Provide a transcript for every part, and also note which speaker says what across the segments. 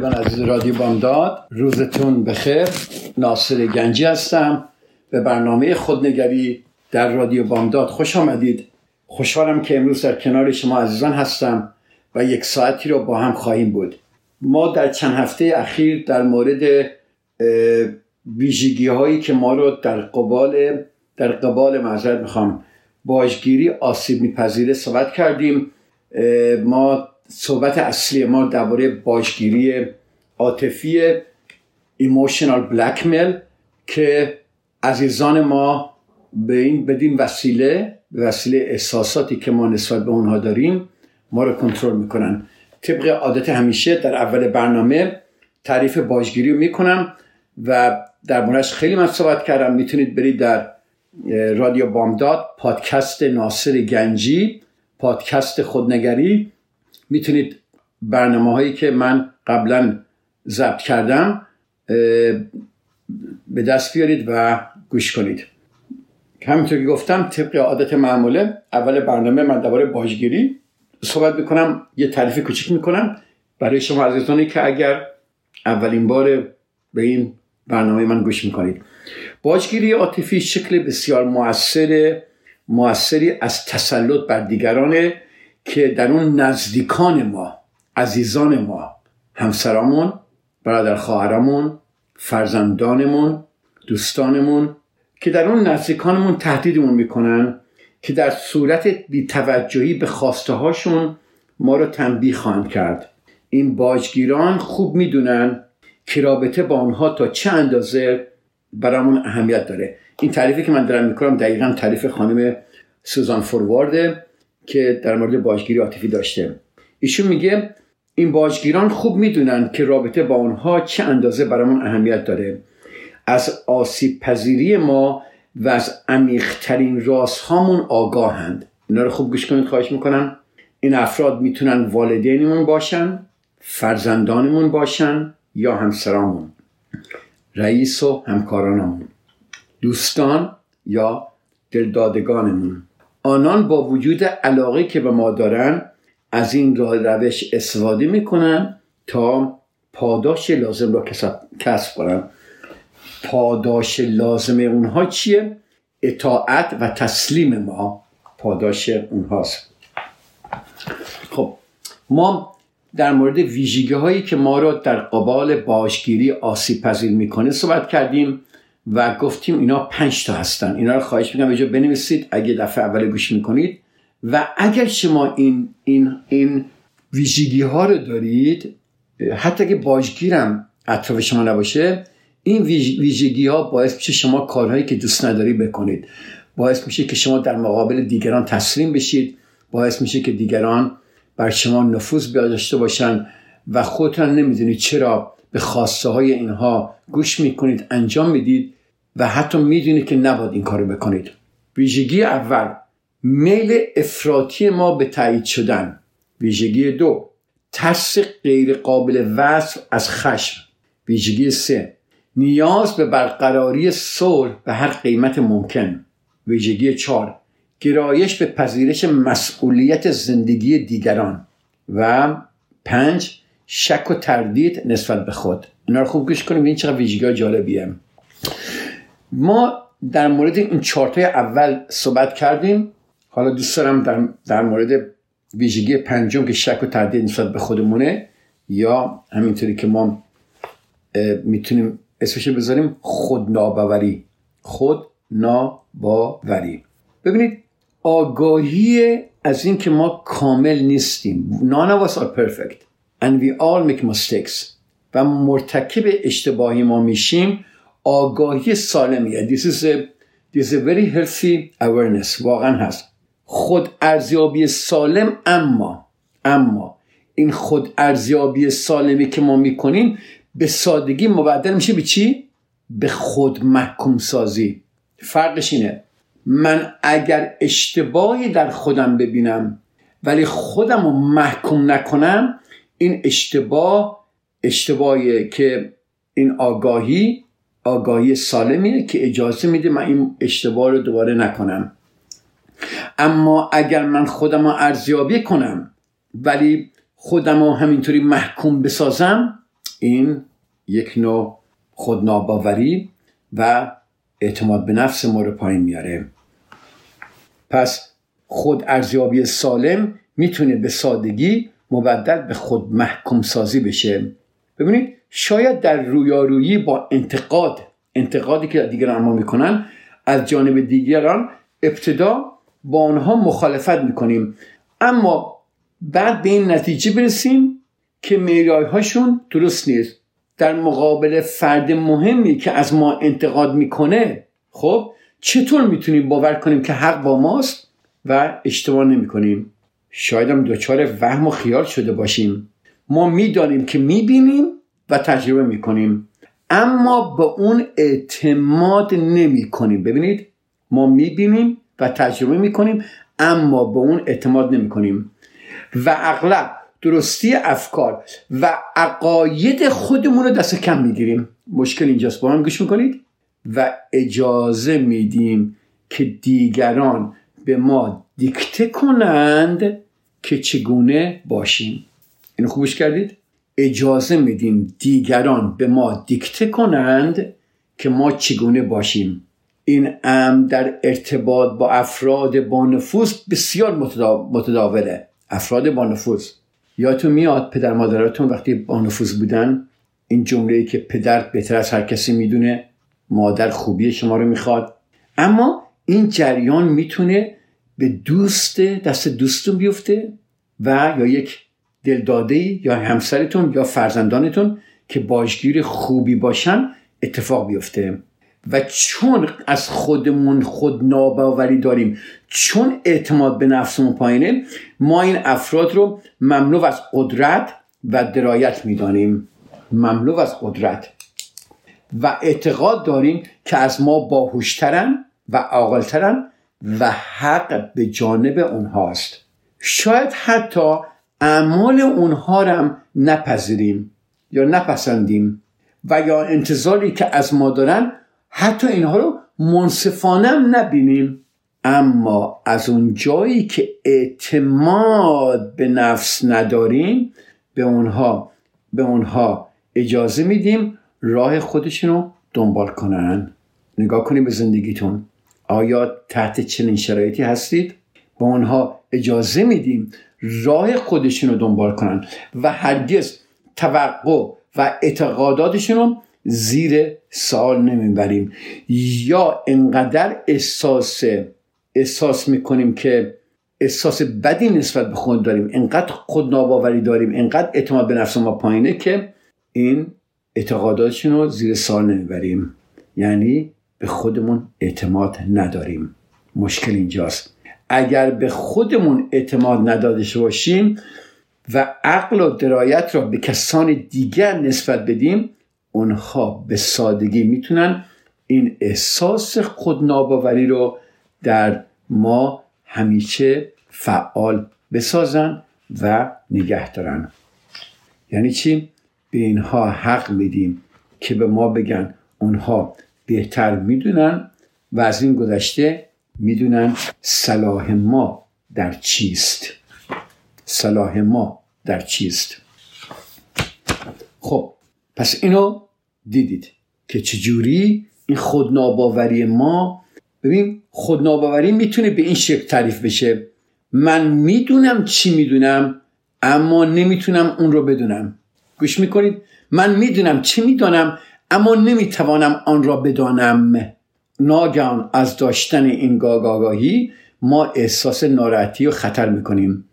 Speaker 1: شنوندگان عزیز رادیو بامداد روزتون بخیر. ناصر گنجی هستم. به برنامه خودنگری در رادیو بامداد خوش آمدید. خوشحالم که امروز در کنار شما عزیزان هستم و یک ساعتی رو با هم خواهیم بود. ما در چند هفته اخیر در مورد ویژگی هایی که ما رو در قبال در قبال معذرت می‌خوام باجگیری آسیب میپذیره صحبت کردیم. ما صحبت اصلی ما درباره باشگیری عاطفی ایموشنال بلکمیل که عزیزان ما به این بدین وسیله وسیله احساساتی که ما نسبت به اونها داریم ما رو کنترل می‌کنن. طبق عادت همیشه در اول برنامه تعریف باجگیری رو می‌کنم و در موردش خیلی من صحبت کردم. می‌تونید برید در رادیو بامداد پادکست ناصر گنجی پادکست خودنگری می‌تونید برنامه هایی که من قبلا ضبط کردم به دست بیارید و گوش کنید. همینطور که گفتم طبق عادت معموله اول برنامه من درباره باجگیری صحبت می‌کنم یه تعریف کوچیک می‌کنم. برای شما عزیزانی که اگر اولین بار به این برنامه من گوش می‌کنید. باجگیری عاطفی شکل بسیار موثر موثری از تسلط بر دیگرانه. که در اون نزدیکان ما عزیزان ما همسرامون برادر خواهرامون فرزندانمون دوستانمون که در اون نزدیکانمون تهدیدمون می‌کنن که در صورت بیتوجهی به خواسته هاشون ما رو تنبیه خواهند کرد. این باجگیران خوب می‌دونن که رابطه با آنها تا چه اندازه برامون اهمیت داره. این تعریفی که من دارم می‌کنم دقیقا تعریف خانم سوزان فوروارده. که در مورد باجگیری عاطفی داشته. ایشون میگه این باجگیران خوب می‌دونن که رابطه با آنها چه اندازه برامون اهمیت داره. از آسیب پذیری ما و از عمیقترین رازهامون آگاهند. اینا رو خوب گوش کنید خواهش می‌کنم. این افراد می‌تونن والدینمون باشن فرزندانمون باشن یا همسرامون رئیس و همکارانمون دوستان یا دلدادگانمون. آنان با وجود علاقه که به ما دارن از این راه روش استفاده می‌کنن تا پاداش لازم را کسب کنن. پاداش لازم اونها چیه؟ اطاعت و تسلیم ما پاداش اونهاست. خب ما در مورد ویژگی هایی که ما را در قبال باشگیری آسیب پذیر می‌کنه صحبت کردیم. و گفتیم اینا پنج تا هستن. اینا رو خواهش می‌کنم اینجا بنویسید. اگه دفعه اول گوش می‌کنید. و اگر شما این این این ویژگی ها رو دارید حتی اگه باجگیرم اطراف شما نباشه این ویژگی ها باعث میشه شما کارهایی که دوست نداری بکنید. باعث میشه که شما در مقابل دیگران تسلیم بشید. باعث میشه که دیگران بر شما نفوذ داشته باشن و خودتان نمی‌دونید چرا به خواسته های اینها گوش می‌کنید انجام می‌دید و حتی می‌دونید که نباید این کارو بکنید. ویژگی اول میل افراطی ما به تایید شدن. ویژگی دو ترس غیر قابل وصف از خشم. ویژگی سه نیاز به برقراری صلح به هر قیمت ممکن. ویژگی چهار گرایش به پذیرش مسئولیت زندگی دیگران. و پنج شک و تردید نسبت به خود. اینا رو خوب گوش کنیم این چقدر ویژگی جالبیه ما در مورد این چارتای اول صحبت کردیم. حالا دوست دارم در, در مورد ویژگی پنجم که شک و تردید نسبت به خودمونه یا همینطوری که ما می‌تونیم اسمش بذاریم خود خود ناباوری ببینید آگاهی از اینکه ما کامل نیستیم. None are perfect. And we all make mistakes. و مرتکب اشتباهی ما میشیم. آگاهی سالمیه this is a, this is a very healthy awareness. واقعا هست. خود ارزیابی سالم اما اما این خود ارزیابی سالمی که ما می‌کنیم به سادگی مبدل میشه به چی؟ به خود محکوم سازی. فرقش اینه. من اگر اشتباهی در خودم ببینم ولی خودم رو محکوم نکنم این اشتباه اشتباهیه که این آگاهی آگاهی سالمیه که اجازه میده من این اشتباه رو دوباره نکنم. اما اگر من خودم رو ارزیابی کنم ولی خودم رو همینطوری محکوم بسازم این یک نوع خودناباوری و اعتماد به نفس ما رو پایین میاره. پس خود ارزیابی سالم می‌تونه به سادگی مبدل به خود محکوم سازی بشه. ببینید شاید در رویارویی با انتقاد انتقادی که دیگران ما می‌کنن از جانب دیگران ابتدا با آنها مخالفت می‌کنیم. اما بعد به این نتیجه برسیم که هاشون درست نیست. در مقابل فرد مهمی که از ما انتقاد می‌کنه خب چطور می‌تونیم باور کنیم که حق با ماست و اشتباه نمی کنیم شاید هم دچار وهم و خیال شده باشیم. ما می‌دانیم که می‌بینیم و تجربه می‌کنیم. اما به اون اعتماد نمی کنیم ببینید ما می‌بینیم و تجربه می‌کنیم اما به اون اعتماد نمی کنیم و اغلب درستی افکار و عقاید خودمون رو دست کم می‌گیریم. مشکل اینجاست. با هم گوش می‌کنید؟ و اجازه میدیم که دیگران به ما دیکته کنند که چگونه باشیم. اینو خوبش کردید؟ اجازه میدیم دیگران به ما دیکته کنند که ما چگونه باشیم. این ام در ارتباط با افراد با نفوذ بسیار متداوله. افراد با نفوذ یادتون میاد پدر مادراتون وقتی با نفوذ بودن؟ این جمله که پدر بهتر از هر کسی می‌دونه مادر خوبی شما رو می‌خواد. اما این جریان می‌تونه به دوست دست دوستون بیفته و یا یک دلداده یا همسرتون یا فرزندانتون که باشگیر خوبی باشن اتفاق بیفته. و چون از خودمون خود ناباوری داریم چون اعتماد به نفسمون پایینه ما این افراد رو مملو از قدرت و درایت می‌دانیم. مملو از قدرت. و اعتقاد داریم که از ما باهوشترن و عاقلترن و حق به جانب اونهاست. شاید حتی اعمال اونها هم نپذیریم یا نپسندیم و یا انتظاری که از ما دارن حتی اینها رو منصفانه نبینیم. اما از اون جایی که اعتماد به نفس نداریم به اونها به اونها اجازه میدیم راه خودشون رو دنبال کنن. نگاه کنیم به زندگیتون. آیا تحت چنین شرایطی هستید؟ به اونها اجازه میدیم راه خودشون رو دنبال کنن و هرگز توقع و اعتقاداتشون رو زیر سال نمی‌بریم. یا انقدر احساس احساس می‌کنیم که احساس بدی نسبت به خود داریم انقدر خود ناباوری داریم انقدر اعتماد به نفس ما پایینه که این اعتقاداتشون رو زیر سال نمی‌بریم. یعنی به خودمون اعتماد نداریم. مشکل اینجاست. اگر به خودمون اعتماد نداشته باشیم و عقل و درایت را به کسان دیگر نسبت بدیم اونها به سادگی می‌تونن این احساس خودناباوری رو در ما همیشه فعال بسازن و نگه دارن. یعنی چی؟ به اینها حق میدیم که به ما بگن اونها بهتر می‌دونن و از این گذشته می‌دونن صلاح ما در چیست. صلاح ما در چیست. خب پس اینو دیدید که چجوری این خودناباوری ما ببین خودناباوری می‌تونه به این شکل تعریف بشه. من می‌دونم چی می‌دونم اما نمی‌تونم اون رو بدونم. گوش می‌کنید؟ من می‌دونم چی می‌دانم اما نمی‌توانم آن را بدانم. ناگهان از داشتن این گاگاگاهی ما احساس ناراحتی و خطر می‌کنیم.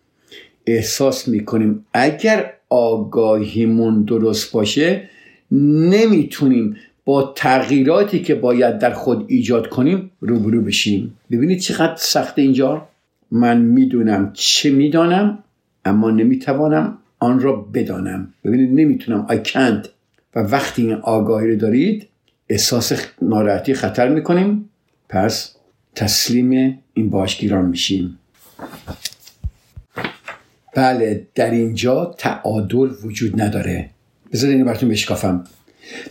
Speaker 1: احساس می‌کنیم اگر آگاهیمون درست باشه نمی‌تونیم با تغییراتی که باید در خود ایجاد کنیم روبرو بشیم. ببینید چقدر سخت اینجا. من می‌دونم چه می‌دانم اما نمی‌توانم آن را بدانم. ببینید نمی‌تونم. I can't. و وقتی این آگاهی رو دارید احساس ناراحتی خطر می‌کنیم. پس تسلیم این باشگیران میشیم. بله در اینجا تعادل وجود نداره. بذارید اینو براتون بشکافم.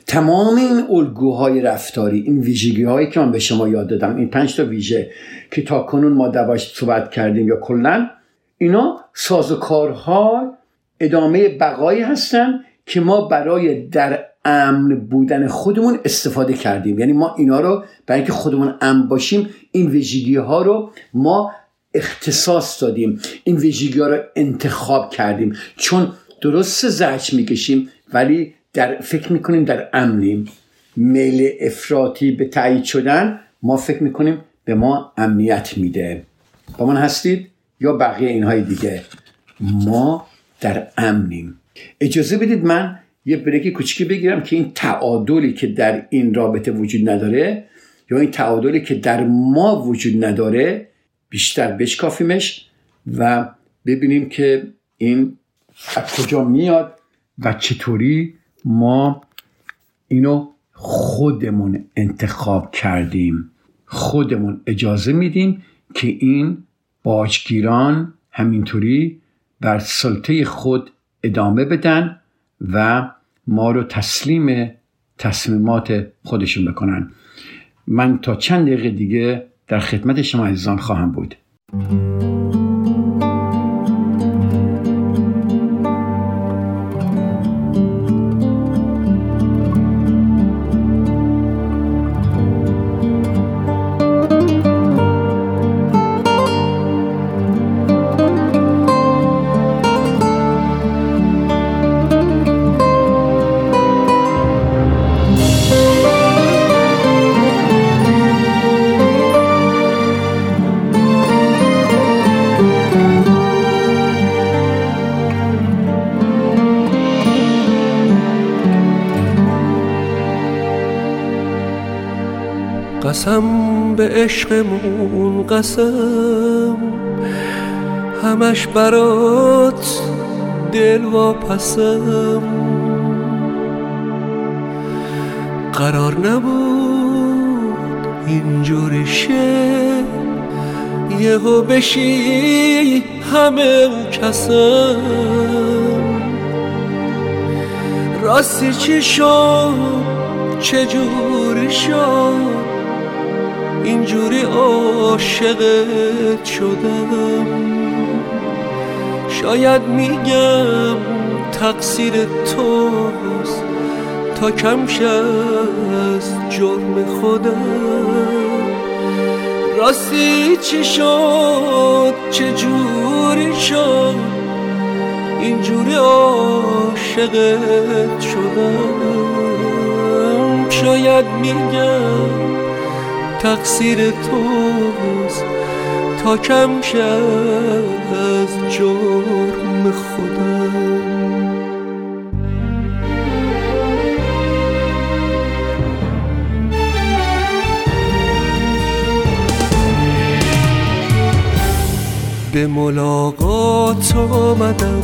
Speaker 1: تمام این الگوهای رفتاری این ویژگی هایی که من به شما یاد دادم این پنج تا ویژه که تا کنون ما دواش صحبت کردیم یا کلا اینا سازوکارها ادامه بقایی هستن که ما برای در امن بودن خودمون استفاده کردیم. یعنی ما اینا رو برای اینکه خودمون امن باشیم این ویژگی ها رو ما اختصاص دادیم. این ویژگی ها رو انتخاب کردیم. چون درست زرچ می‌کشیم ولی در فکر می‌کنیم در امنیم. میل افراطی به تایید شدن ما فکر می‌کنیم به ما امنیت میده. با من هستید یا بقیه اینهای دیگه؟ ما در امنیم. اجازه بدید من یه بریک کوچیکی بگیرم که این تعادلی که در این رابطه وجود نداره یا این تعادلی که در ما وجود نداره بیشتر بشکافیمش و ببینیم که این از کجا میاد و چطوری ما اینو خودمون انتخاب کردیم. خودمون اجازه میدیم که این باجگیران همینطوری بر سلطه خود ادامه بدن و ما رو تسلیم تصمیمات خودشون بکنن. من تا چند دقیقه دیگه در خدمت شما عزیزان خواهم بود.
Speaker 2: به عشقمون قسم. همش برات دل واپسم. قرار نبود اینجوری شه یهو بشی همه کسم. راستی چی شد؟ چجوری شد؟ اینجوری عاشقت شدم. شاید میگم تقصیر توست تا کمش از جرم خودم. راستی چی شد؟ چه جوری شد؟ اینجوری عاشقت شدم. شاید میگم تقصیر توست تا کم از جرم خودم. به ملاقات آمدم.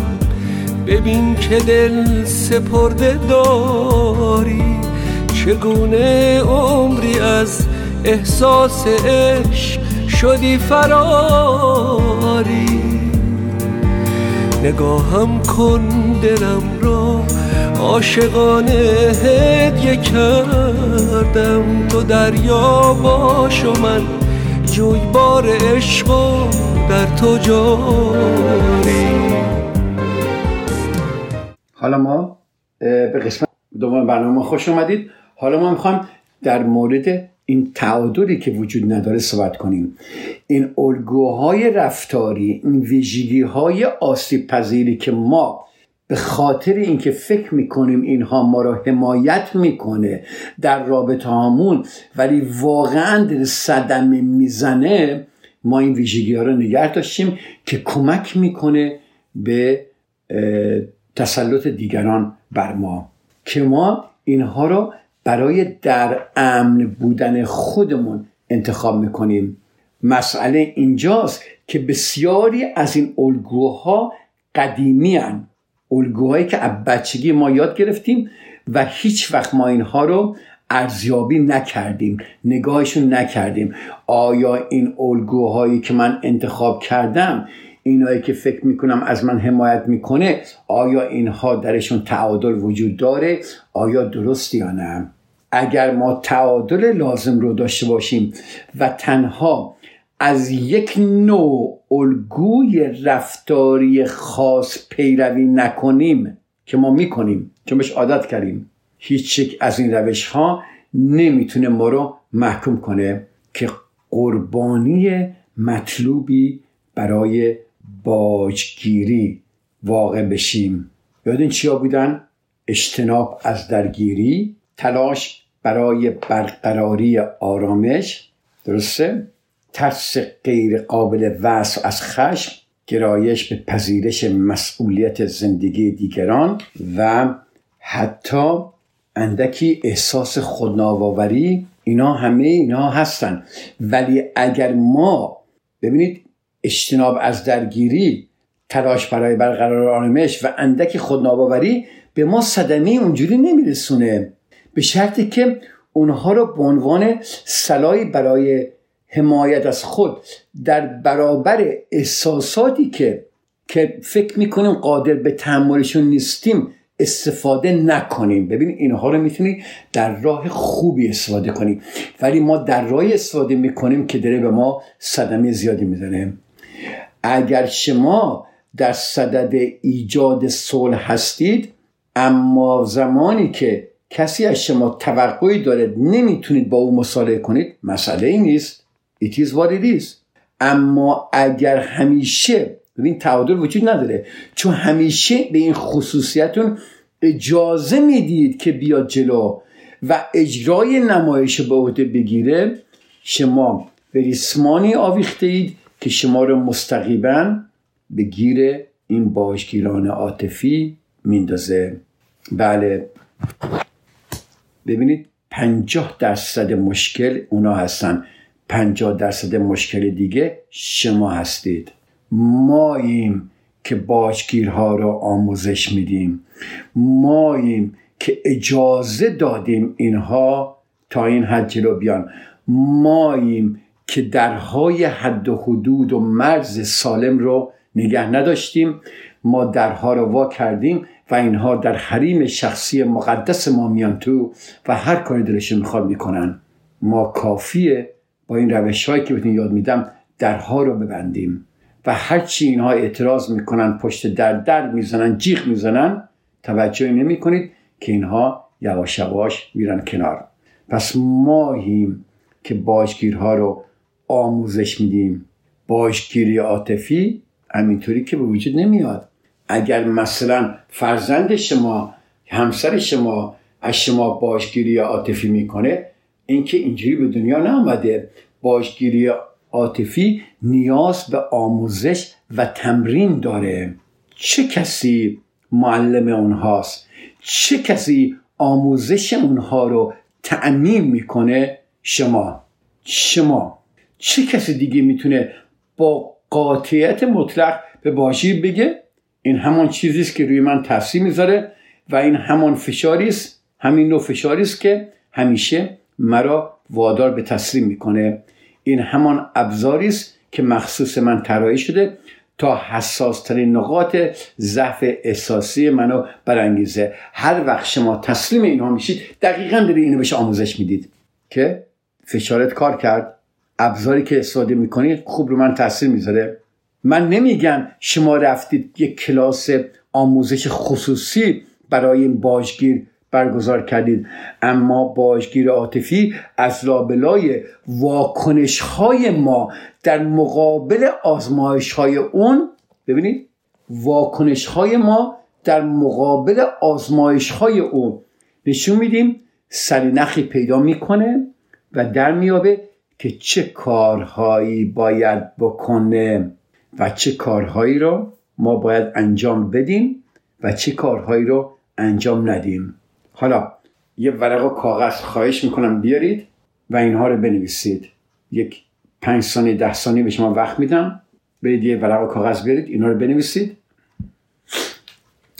Speaker 2: ببین که دل سپرده داری. چگونه عمری از احساس عشق شدی فراری. نگاهم کن دلم را عاشقانه هدیه کردم تو دریا باش و من جویبار عشق و در تو جاری.
Speaker 1: حالا ما به قسمت دوم برنامه خوش اومدید. حالا ما می‌خوایم در مورد این تعادلی که وجود نداره صحبت کنیم. این الگوهای رفتاری این ویژگی های آسیب پذیری که ما به خاطر اینکه فکر می‌کنیم اینها ما را حمایت می‌کنه در رابطه هامون ولی واقعا در صدمه می‌زنه ما این ویژگی ها رو نگه داشتیم که کمک می‌کنه به تسلط دیگران بر ما. که ما اینها رو برای در امن بودن خودمون انتخاب می‌کنیم مسئله اینجاست که بسیاری از این الگوها قدیمی هن. الگوهایی که از بچگی ما یاد گرفتیم و هیچ وقت ما اینها رو ارزیابی نکردیم نگاهشون نکردیم آیا این الگوهایی که من انتخاب کردم اینایی که فکر می‌کنم از من حمایت می‌کنه آیا اینها درشون تعادل وجود داره؟ آیا درست یا نه؟ اگر ما تعادل لازم رو داشته باشیم و تنها از یک نوع الگوی رفتاری خاص پیروی نکنیم که ما می‌کنیم چون بهش عادت کردیم هیچ یک از این روش ها نمی‌تونه ما رو محکوم کنه که قربانی مطلوبی برای باجگیری واقع بشیم یاد چیا بودن؟ اجتناب از درگیری تلاش برای برقراری آرامش درسته؟ ترس غیر قابل وصف از خشم گرایش به پذیرش مسئولیت زندگی دیگران و حتی اندکی احساس خودناوری اینا همه اینا هستن ولی اگر ما ببینید اجتناب از درگیری تلاش برای برقرار آرامش و اندکی خودناباوری به ما صدمه اونجوری نمیرسونه. به شرطی که اونها رو به عنوان سلایی برای حمایت از خود در برابر احساساتی که که فکر می‌کنیم قادر به تحملشون نیستیم استفاده نکنیم. ببین اینها رو می‌تونی در راه خوبی استفاده کنی. ولی ما در راه استفاده می‌کنیم که داره به ما صدمه زیادی می‌زنه. اگر شما در صدد ایجاد صلح هستید اما زمانی که کسی از شما توقعی داره نمی‌تونید با او مصالحه کنید مسئله ای نیست. It is what it is. اما اگر همیشه ببین تعادل وجود نداره چون همیشه به این خصوصیتون اجازه می‌دید که بیاد جلو و اجرای نمایش به عهده بگیره شما به ریسمانی آویخته اید که شما رو مستقیما به گیر این باشگیران عاطفی میندازه. بله. ببینید پنجاه درصد مشکل اونا هستن. پنجاه درصد مشکل دیگه شما هستید. ماییم که باجگیرها رو آموزش میدیم. ماییم که اجازه دادیم اینها تا این حد جلو بیان. ماییم که درهای حد و حدود و مرز سالم رو نگه نداشتیم. ما درها رو وا کردیم و اینها در حریم شخصی مقدس ما میان تو و هر کاری دلشون می‌خواد می‌کنن. ما کافیه با این روش هایی که بهتون یاد میدم درها رو ببندیم و هرچی اینها اعتراض می‌کنن پشت در در می‌زنن جیغ می‌زنن توجه نمی کنید که اینها یواش یواش میرن کنار. پس ماهیم که باجگیرها رو آموزش میدیم. باشگیری عاطفی همینطوری که به وجود نمیاد. اگر مثلا فرزند شما همسر شما از شما باشگیری عاطفی می‌کنه اینکه اینجوری به دنیا نامده باشگیری عاطفی نیاز به آموزش و تمرین داره. چه کسی معلم اونهاست؟ چه کسی آموزش اونها رو تأمین می‌کنه؟ شما. شما. چه کسی دیگه می‌تونه با قاطعیت مطلق به باشی بگه؟ این همان چیزی است که روی من تاثیر می‌ذاره و این همان فشاری است همین نوع فشاری است که همیشه مرا وادار به تسلیم می‌کنه. این همان ابزاری است که مخصوص من طراحی شده تا حساس ترین نقاط ضعف احساسی منو برانگیزه. هر وقت شما تسلیم اینها میشید دقیقا داری اینو بهش آموزش می‌دید. که فشارت کار کرد. ابزاری که استفاده می‌کنید خوب رو من تاثیر می‌ذاره. من نمیگم شما رفتید یک کلاس آموزش خصوصی برای این باجگیر برگزار کردید اما باجگیر عاطفی از لابلای واکنش های ما در مقابل آزمایش های اون ببینید واکنش های ما در مقابل آزمایش های اون نشون میدیم سرنخی پیدا می‌کنه و در میابه که چه کارهایی باید بکنه و چه کارهایی رو ما باید انجام بدیم و چه کارهایی رو انجام ندیم. حالا یه ورق و کاغذ خواهش می‌کنم بیارید و اینها رو بنویسید. یک پنج ثانیه ده ثانیه به شما وقت میدم. برید یه ورق و کاغذ بیارید اینا رو بنویسید.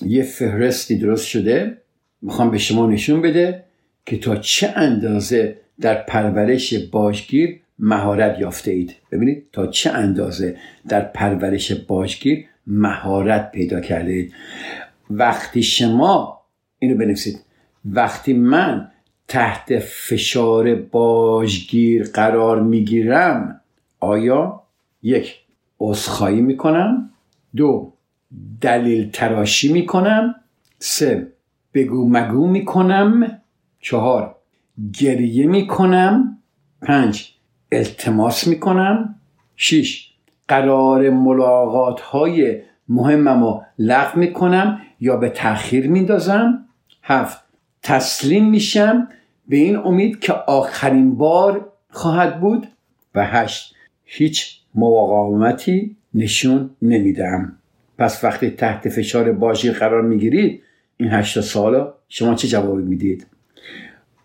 Speaker 1: یه فهرستی درست شده. می‌خوام به شما نشون بده که تا چه اندازه در پرورش باجگیر مهارت یافته اید ببینید تا چه اندازه در پرورش باجگیر مهارت پیدا کرده اید وقتی شما اینو بنویسید. وقتی من تحت فشار باجگیر قرار می‌گیرم آیا یک عذرخواهی می‌کنم؟ دو دلیل تراشی می‌کنم؟ سه بگو مگو می‌کنم؟ چهار گریه می‌کنم. پنج التماس می‌کنم. شش قرار ملاقات های مهمم رو لغو می‌کنم یا به تاخیر میندازم. هفت تسلیم میشم به این امید که آخرین بار خواهد بود. و هشت هیچ مقاومتی نشون نمیدم پس وقتی تحت فشار باشی قرار می‌گیرید این هشت سالا شما چه جوابی می‌دید؟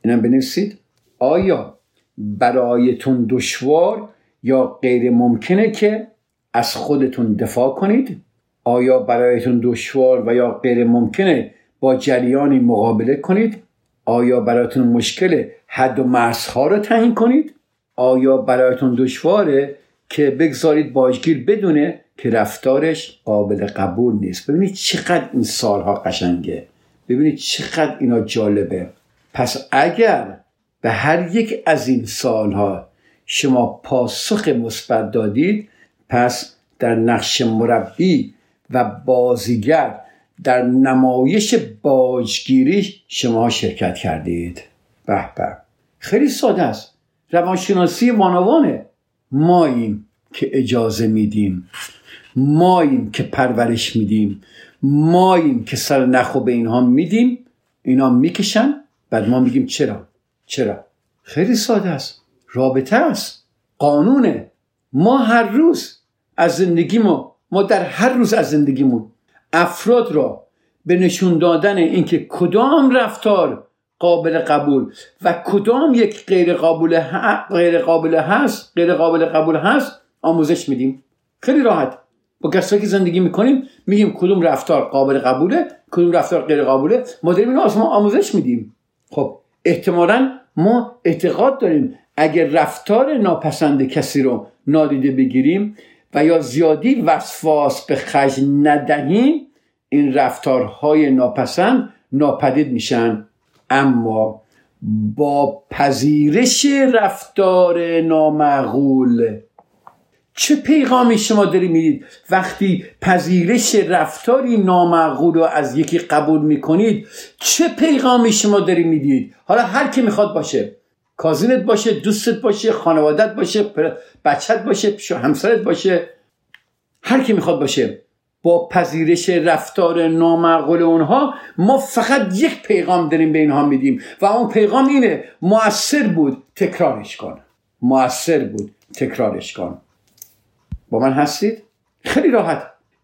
Speaker 1: اینم بنویسید. آیا برایتون دشوار یا غیر ممکنه که از خودتون دفاع کنید؟ آیا برایتون دشوار و یا غیر ممکنه با جریانی مقابله کنید؟ آیا برایتون مشکل حد و مرزها رو تعیین کنید؟ آیا برایتون دشواره که بگذارید باجگیر بدونه که رفتارش قابل قبول نیست؟ ببینید چقدر این سالها قشنگه. ببینید چقدر اینا جالبه. پس اگر به هر یک از این سالها شما پاسخ مثبت دادید پس در نقش مربی و بازیگر در نمایش باجگیری شما شرکت کردید. به به. خیلی ساده است. روانشناسی وانوانه. ماییم که اجازه میدیم. ماییم که پرورش میدیم. ماییم که سر نخو به اینها میدیم. اینا می‌کشن. بعد ما میگیم چرا؟ چرا؟ خیلی ساده است. رابطه است. قانونه. ما هر روز از زندگیمو ما در هر روز از زندگیمون افراد را به نشون دادن اینکه کدام رفتار قابل قبول و کدام یک غیر قابل, غیر قابل هست غیر قابل قبول هست آموزش میدیم. خیلی راحت. با کسایی که زندگی می‌کنیم میگیم کدوم رفتار قابل قبوله کدوم رفتار غیر قابوله. ما داریم این آموزش میدیم. خب احتمالا ما اعتقاد داریم اگر رفتار ناپسند کسی رو نادیده بگیریم و یا زیادی وسواس به خرج ندهیم این رفتارهای ناپسند ناپدید میشن. اما با پذیرش رفتار نامعقول چه پیغامی شما داری می‌دید؟ وقتی پذیرش رفتاری نامعقول رو از یکی قبول می‌کنید چه پیغامی شما داری می‌دید؟ حالا هر کی می‌خواد باشه. کازینت باشه دوستت باشه خانوادت باشه بچت باشه همسرت باشه. هر کی می‌خواد باشه. با پذیرش رفتار نامعقول اونها ما فقط یک پیغام داریم به اینها میدیم. و اون پیغام اینه موثر بود تکرارش کن. موثر بود تکرارش کن. با من هستید؟ خیلی راحت.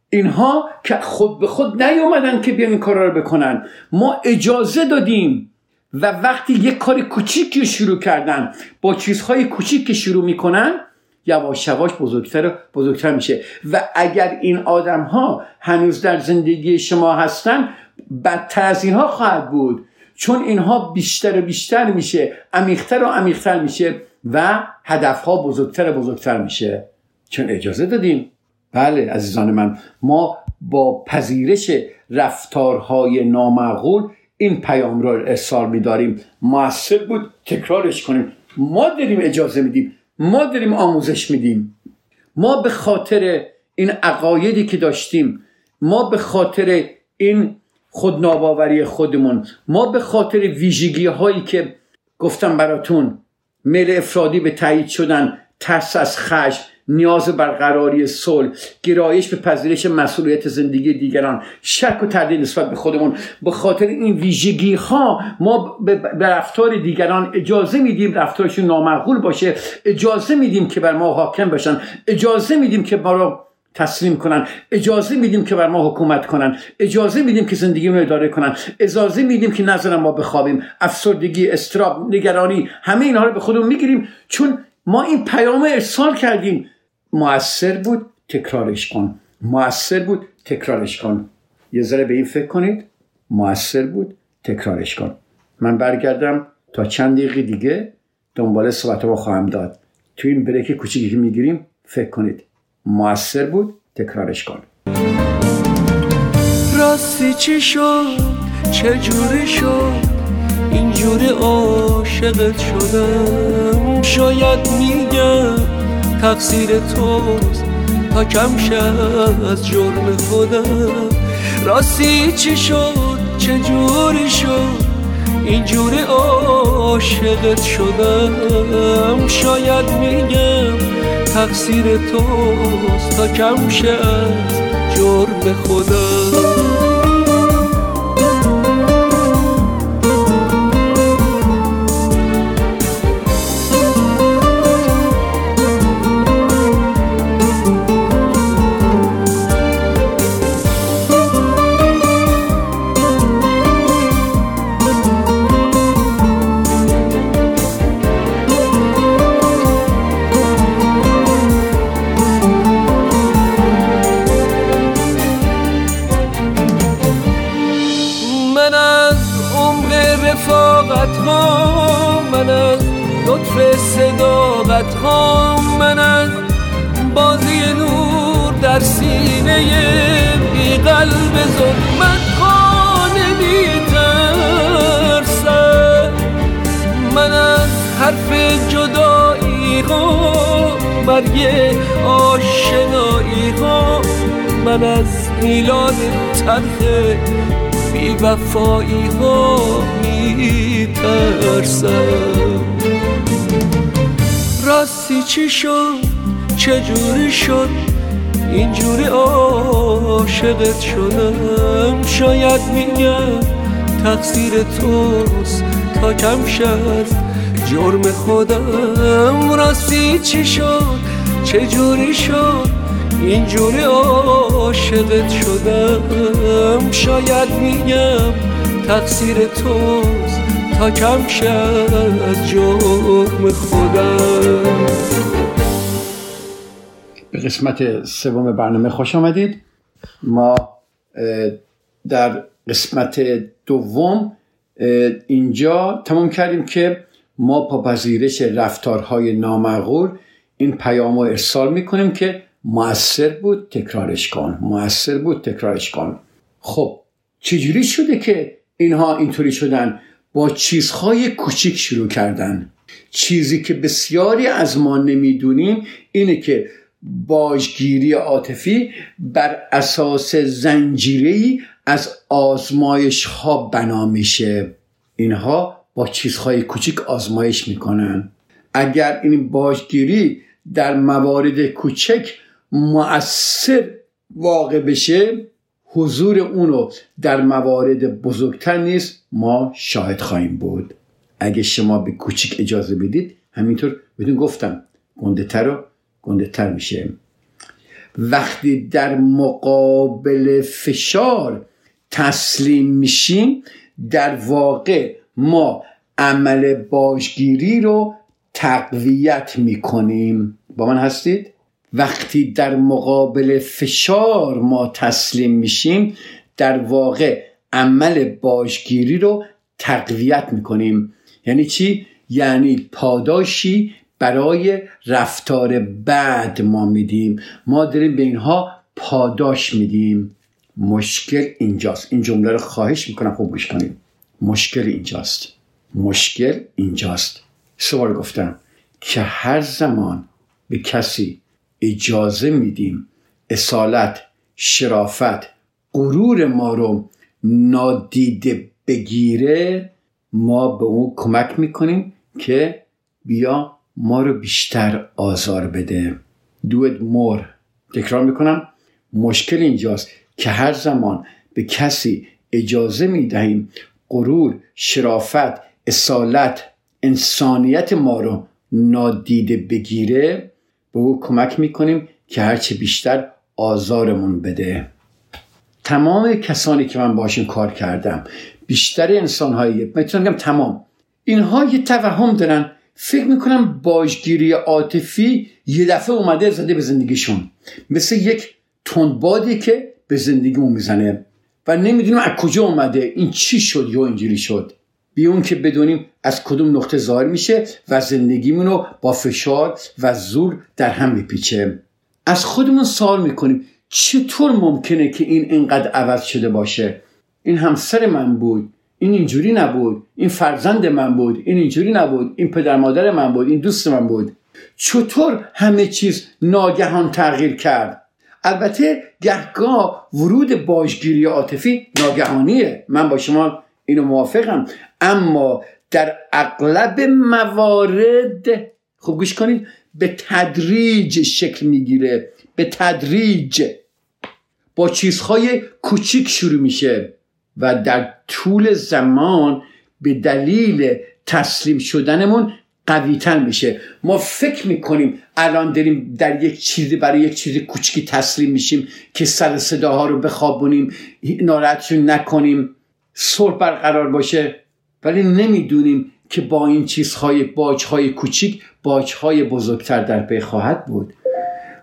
Speaker 1: اینها که خود به خود نیومدن که بیان این کارا رو بکنن. ما اجازه دادیم و وقتی یک کار کوچیکی شروع کردن با چیزهای کوچیک که شروع می‌کنن یواش یواش بزرگتر بزرگتر میشه. و اگر این آدم ها هنوز در زندگی شما هستن بدتر از اینها خواهد بود. چون اینها بیشتر و بیشتر میشه عمیقتر و عمیقتر میشه و هدفها بزرگتر و بزرگتر میشه. چون اجازه دادیم. بله عزیزان من ما با پذیرش رفتارهای نامعقول این پیام را ارسال میداریم. موثر بود تکرارش کنیم. ما داریم اجازه میدیم. ما داریم آموزش میدیم. ما به خاطر این عقایدی که داشتیم ما به خاطر این خودناباوری خودمون ما به خاطر ویژگی هایی که گفتم براتون میل افرادی به تایید شدن ترس از خشم نیاز برقراری صلح گرایش به پذیرش مسئولیت زندگی دیگران. شک و تردید نسبت به خودمون. به خاطر این ویژگی ها ما به رفتار دیگران اجازه میدیم رفتارشون نامعقول باشه. اجازه میدیم که بر ما حاکم باشن اجازه میدیم که ما رو تسلیم کنن. اجازه میدیم که بر ما حکومت کنن. اجازه میدیم که زندگی رو اداره کنن. اجازه میدیم که نظر ما بخوابیم. افسردگی استراب نگرانی همه اینها رو به خودمون می‌گیریم. چون ما این پیام ارسال کردیم. موثر بود تکرارش کن. موثر بود تکرارش کن. یه ذره به این فکر کنید. موثر بود تکرارش کن. من برگردم تا چند دقیقه دیگه دنبال صحبت رو خواهم داد. تو این بریک کوچیکی که می‌گیریم فکر کنید. موثر بود تکرارش کن.
Speaker 2: راستی چی شد؟ چه جوری شد؟ اینجوری عاشقت شدم. شاید میگم تقصیر توست. تا کم از جرم خودم راستی چی شد؟ چه جوری شد؟ اینجوری عاشقت شدم. شاید میگم تقصیر توست. تا کم شه از جرم خدا
Speaker 3: مرگ آشنایی ها. من از میلاد تلخ بی وفایی ها می ترسم راستی چی شد؟ چجوری شد؟ اینجوری عاشقت شدم. شاید میگم تقصیر توست تا کم شد. جرم خودم راستی چی شد؟ چه جوری شد؟ اینجوری عاشقت شدم. شاید میگم تقصیر توست تا کم شد از جرم خودم.
Speaker 1: به قسمت سوم برنامه خوش آمدید. ما در قسمت دوم اینجا تمام کردیم که ما با پذیرش رفتارهای نامعقول این پیام رو ارسال می‌کنیم که موثر بود تکرارش کن موثر بود تکرارش کن. خب چجوری شده که اینها اینطوری شدن؟ با چیزهای کوچیک شروع کردن. چیزی که بسیاری از ما نمی‌دونیم اینه که باجگیری عاطفی بر اساس زنجیری از آزمایش ها بنا میشه. اینها با چیزهای کوچیک آزمایش می‌کنن. اگر این باشگیری در موارد کوچک مؤثر واقع بشه حضور اونو در موارد بزرگتر نیست ما شاهد خواهیم بود. اگه شما به کوچیک اجازه بدید همینطور بدون گفتم گنده تر و گنده تر میشه. وقتی در مقابل فشار تسلیم میشیم در واقع ما عمل باشگیری رو تقویت می‌کنیم. با من هستید؟ وقتی در مقابل فشار ما تسلیم میشیم در واقع عمل باشگیری رو تقویت می‌کنیم. یعنی چی؟ یعنی پاداشی برای رفتار بعد ما میدیم. ما داریم به اینها پاداش میدیم. مشکل اینجاست. این جمله رو خواهش می‌کنم خوب گوش کنیم مشکل اینجاست. مشکل اینجاست. سوال گفتم که هر زمان به کسی اجازه میدیم اصالت شرافت غرور ما رو نادیده بگیره ما به اون کمک می‌کنیم که بیا ما رو بیشتر آزار بده. it more تکرار می‌کنم مشکل اینجاست که هر زمان به کسی اجازه می‌دهیم غرور شرافت اصالت انسانیت ما رو نادیده بگیره به او کمک می‌کنیم که هرچه بیشتر آزارمون بده. تمام کسانی که من باشون کار کردم بیشتر انسانهایی می‌تونم بگم تمام. اینها یه توهم دارن. فکر می‌کنم باجگیری عاطفی یه دفعه اومده زده به زندگیشون. مثل یک تندبادی که به زندگیمون می‌زنه. و نمی‌دونیم از کجا اومده. این چی شد یا اینجوری شد؟ بیون که بدونیم از کدوم نقطه ظاهر میشه و زندگیمون رو با فشار و زور در هم میپیچه. از خودمون سوال می‌کنیم چطور ممکنه که این اینقدر عوض شده باشه؟ این همسر من بود این اینجوری نبود این فرزند من بود این اینجوری نبود این پدر مادر من بود این دوست من بود. چطور همه چیز ناگهان تغییر کرد؟ البته گهگاه ورود باجگیری عاطفی ناگهانیه. من با شما اینو موافقم. اما در اغلب موارد خوب گوش کنید به تدریج شکل می‌گیره. به تدریج. با چیزهای کوچیک شروع میشه و در طول زمان به دلیل تسلیم شدنمون قویتر میشه. ما فکر می‌کنیم الان داریم در یک چیزی برای یک چیزی کوچکی تسلیم میشیم که سر صداها رو بخوابونیم ناراحتشون نکنیم صلح برقرار باشه. ولی نمی‌دونیم که با این چیزهای باجهای کوچیک باجهای بزرگتر در پی خواهد بود.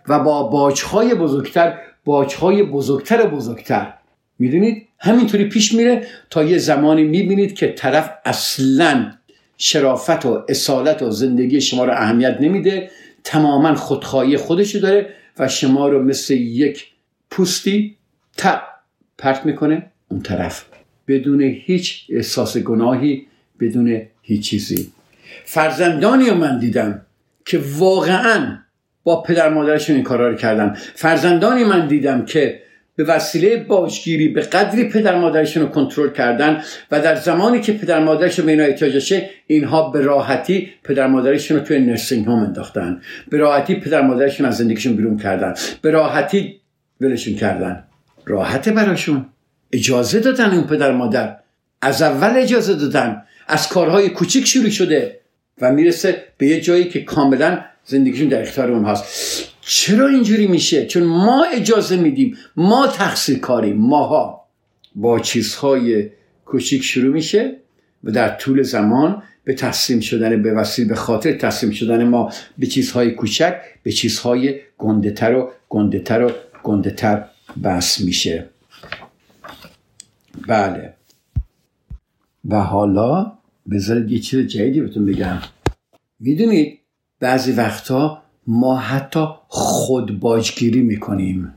Speaker 1: و با باجهای بزرگتر باجهای بزرگتر بزرگتر. می‌دونید؟ همینطوری پیش میره تا یه زمانی می‌بینید که طرف اصلا شرافت و اصالت و زندگی شما رو اهمیت نمیده تماما خودخواهی خودشو داره و شما رو مثل یک پوستی تا پرت می‌کنه اون طرف. بدون هیچ احساس گناهی بدون هیچ چیزی. فرزندانی رو من دیدم که واقعا با پدر مادرشون این کارا رو کردن. فرزندانی من دیدم که به وسیله باشگیری به قدری پدر مادرشون رو کنترل کردن و در زمانی که پدر مادرشون به اینا احتیاج اینها به راحتی پدر مادرشون رو توی نرسینگ هوم انداختن. به راحتی پدر مادرشون از زندگیشون بیرون کردن. به راحتی ولشون کردن. راحت براشون. اجازه دادن اون پدر مادر. از اول اجازه دادن. از کارهای کوچیک شروع شده. و می‌رسه به یه جایی که کاملا زندگیشون در اختیار اون هست چرا اینجوری میشه؟ چون ما اجازه میدیم ما تقصیر کاریم ماها. با چیزهای کوچیک شروع میشه و در طول زمان به تسلیم شدن به وسیله به خاطر تسلیم شدن ما به چیزهای کوچک به چیزهای گندهتر و گندهتر و گندهتر بس میشه. بله. و حالا بذارید یه چیز جدیدی بهتون بگم. می‌دونید بعضی وقتا ما حتی خود باجگیری می‌کنیم.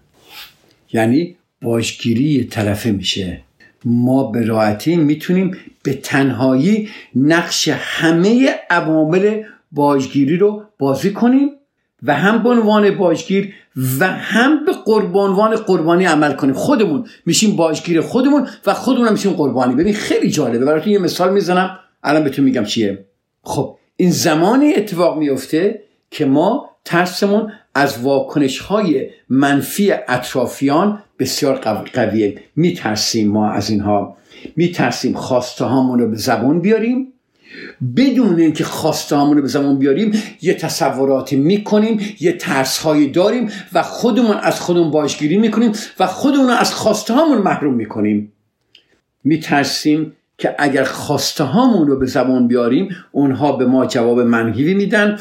Speaker 1: یعنی باجگیری طرفه میشه. ما به راحتی می‌تونیم به تنهایی نقش همه عوامل باجگیری رو بازی کنیم و هم به عنوان باجگیر و هم به قربانوان قربانی عمل کنیم. خودمون میشیم باجگیر خودمون و خودمون هم میشیم قربانی. ببین خیلی جالبه. براتون یه مثال می‌زنم. الان بهتون میگم چیه. خب این زمانی اتفاق میفته که ما ترسمون از واکنش های منفی اطرافیان بسیار قویه. میترسیم ما از اینها. میترسیم خواسته هامون رو به زبان بیاریم. بدون اینکه خواسته رو به زمان بیاریم یه تصوراتی می‌کنیم یه ترس هایی داریم و خودمون از خودمون باشگیری می‌کنیم و خودمون از خواسته هامون محروم می‌کنیم. میترسیم که اگر خواسته هامون رو به زمان بیاریم اونها به ما جواب منحیوی میدن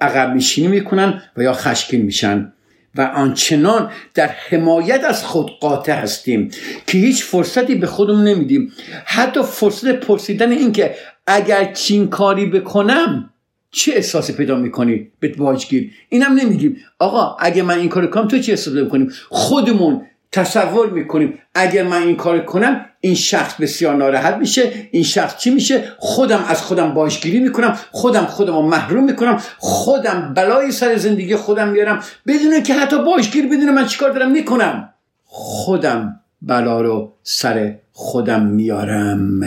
Speaker 1: عقب میشینی می‌کنن و یا خشکین میشن. و آنچنان در حمایت از خود قاطع هستیم که هیچ فرصتی به خودمون نمیدیم. حتی فرصت پرسیدن این که اگر چین کاری بکنم چه احساسی پیدا می‌کنی؟ به باجگیر اینم نمیگیم. آقا اگه من این کار کنم تو چه احساسی می‌کنیم خودمون تصور می‌کنیم. اگر من این کار کنم این شخص بسیار ناراحت میشه. این شخص چی میشه؟ خودم از خودم باشگیری می‌کنم. خودم خودم رو محروم می‌کنم. خودم بلای سر زندگی خودم میارم. بدون که حتی باشگیر بدون من چیکار دارم؟ می‌کنم. خودم بلا رو سر خودم میارم.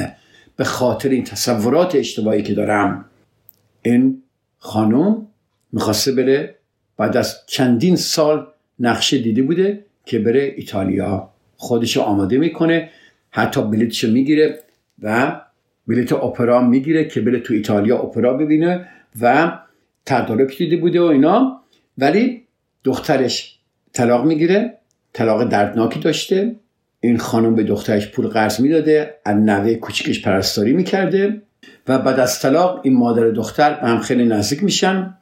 Speaker 1: به خاطر این تصورات اشتباهی که دارم. این خانم می‌خواسته بره. بعد از چندین سال نقشه دیده بوده. که بره ایتالیا. خودش آماده می‌کنه حتی بلیتش می‌گیره و بلیت اپرا می‌گیره که بره تو ایتالیا اپرا ببینه و تدارک دیده بوده و اینا. ولی دخترش طلاق می‌گیره طلاق دردناکی داشته. این خانم به دخترش پول قرض می‌داده از نوه کوچیکش پرستاری می‌کرده و بعد از طلاق این مادر دختر به هم خیلی نزدیک میشن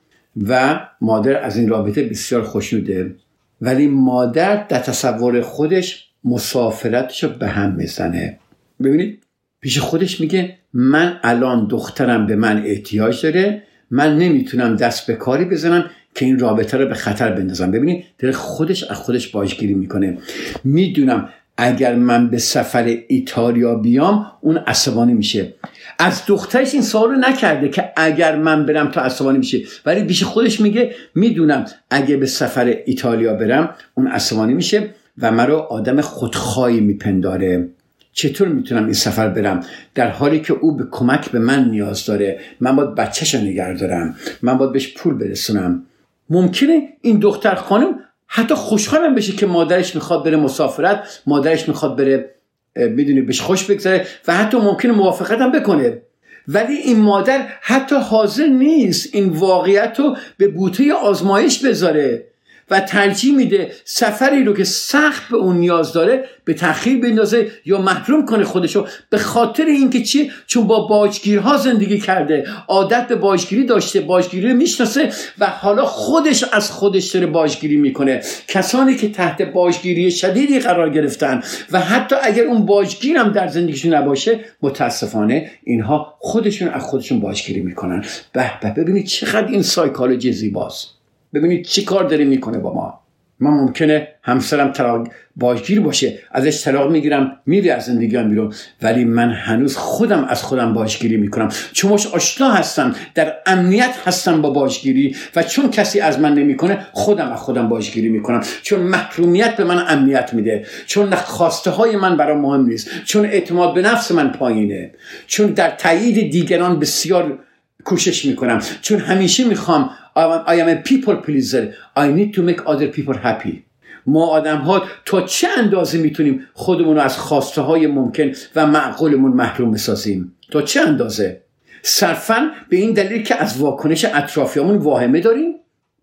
Speaker 1: و مادر از این رابطه بسیار خوشنوده ولی مادر در تصور خودش مسافرتش رو به هم می‌زنه. ببینید پیش خودش میگه من الان دخترم به من احتیاج داره من نمی‌تونم دست به کاری بزنم که این رابطه رو به خطر بندازم. ببینید داره خودش از خودش باجگیری می‌کنه. می‌دونم اگر من به سفر ایتالیا بیام اون عصبانی میشه. از دخترش این سوال رو نکرده که اگر من برم تا عصبانی میشه. ولی بیش خودش میگه می‌دونم اگه به سفر ایتالیا برم اون عصبانی میشه و مرا آدم خودخواهی میپنداره. چطور می‌تونم این سفر برم؟ در حالی که او به کمک به من نیاز داره من باید بچهش رو نگه دارم. من باید بهش پول برسونم. ممکنه این دختر خانم حتی خوشحالم بشه که مادرش می‌خواد بره مسافرت مادرش می‌خواد بره می‌دونی بهش خوش بگذره و حتی ممکنه موافقت هم بکنه. ولی این مادر حتی حاضر نیست این واقعیت رو به بوته آزمایش بذاره. و ترجیح میده سفری رو که سخت به اون نیاز داره به تاخیر بندازه یا محروم کنه خودشو به خاطر اینکه چی؟ چون با باجگیرها زندگی کرده. عادت به باجگیری داشته باجگیری می‌شناسه و حالا خودش از خودش داره باجگیری می‌کنه. کسانی که تحت باجگیری شدیدی قرار گرفتن و حتی اگر اون باجگیر هم در زندگیشون نباشه متاسفانه اینها خودشون از خودشون باجگیری می‌کنن. به ببینید چقدر این سایکولوژی زیباست. ببینید چی کار داره می‌کنه با ما. من ممکنه همسرم طلاق باجگیر باشه ازش طلاق می‌گیرم میری از زندگی هم بیرون ولی من هنوز خودم از خودم باجگیری می‌کنم. چون مش آشنا هستم در امنیت هستم با باجگیری و چون کسی از من نمی‌کنه خودم از خودم باجگیری می‌کنم. چون محرومیت به من امنیت میده چون خواسته های من برام مهم نیست چون اعتماد به نفس من پایینه چون در تایید دیگران بسیار کوشش می‌کنم چون همیشه می‌خوام I am a people pleaser. I need to make other people happy. ما آدم ها تا چه اندازه می‌تونیم خودمون رو از خواسته های ممکن و معقولمون محروم بسازیم؟ تا چه اندازه؟ صرفا به این دلیل که از واکنش اطرافیامون واهمه داریم؟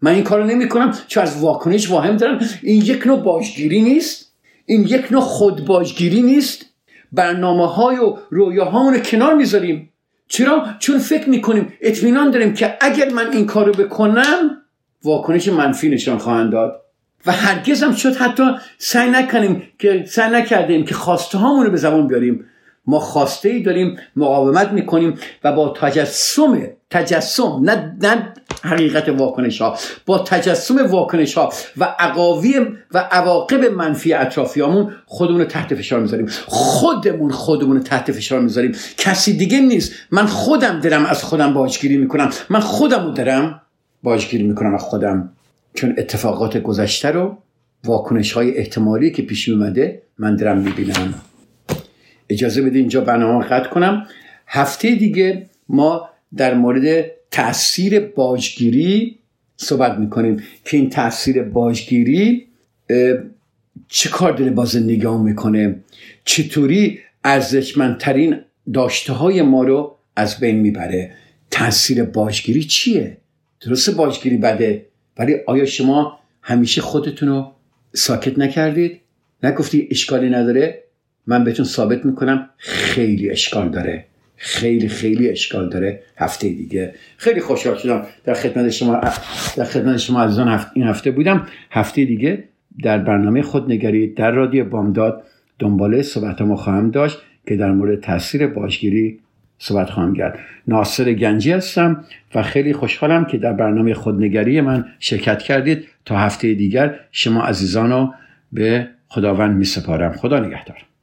Speaker 1: من این کارو نمی کنم چون از واکنش واهم دارم. این یک نوع باجگیری نیست. این یک نوع خود باجگیری نیست. برنامه های و رویاهامون رو کنار می‌ذاریم. چرا؟ چون فکر می‌کنیم اطمینان داریم که اگر من این کارو بکنم واکنش منفی نشان خواهند داد. و هرگز هم شد حتی سعی نکنیم که سعی نکردیم که خواسته هامون رو به زبان بیاریم. ما خواسته ای داریم مقاومت می‌کنیم و با تجسم تجسم نه, نه حقیقت واکنش ها با تجسم واکنش ها و عقاوی و عواقب منفی اطرافیامون خودمون رو تحت فشار می‌ذاریم. خودمون خودمون رو تحت فشار می‌ذاریم. کسی دیگه نیست. من خودم دارم از خودم باجگیری می‌کنم. من خودم رو دارم باجگیری می‌کنم از خودم. چون اتفاقات گذشته رو واکنش های احتمالی که پیش اومده من دارم می‌بینم. اجازه بده اینجا برنامه قطع کنم. هفته دیگه ما در مورد تاثیر باجگیری صحبت می‌کنیم که این تاثیر باجگیری چه کار داره با زندگی می‌کنه؟ چطوری ارزشمندترین داشته های ما رو از بین می‌بره؟ تاثیر باجگیری چیه؟ درسته باجگیری بده ولی آیا شما همیشه خودتون رو ساکت نکردید؟ نگفتی اشکالی نداره؟ من بهتون ثابت می‌کنم خیلی اشکال داره. خیلی خیلی اشکال داره. هفته دیگه. خیلی خوشحال شدم در خدمت شما در خدمت شما عزیزان این هفته بودم. هفته دیگه در برنامه خودنگری در رادیو بامداد دنباله صحبت ما خواهم داشت که در مورد تاثیر باشگیری صحبت خواهم کرد. ناصر گنجی هستم و خیلی خوشحالم که در برنامه خودنگری من شرکت کردید. تا هفته دیگر شما عزیزان رو به خداوند می سپارم خدا نگهدار.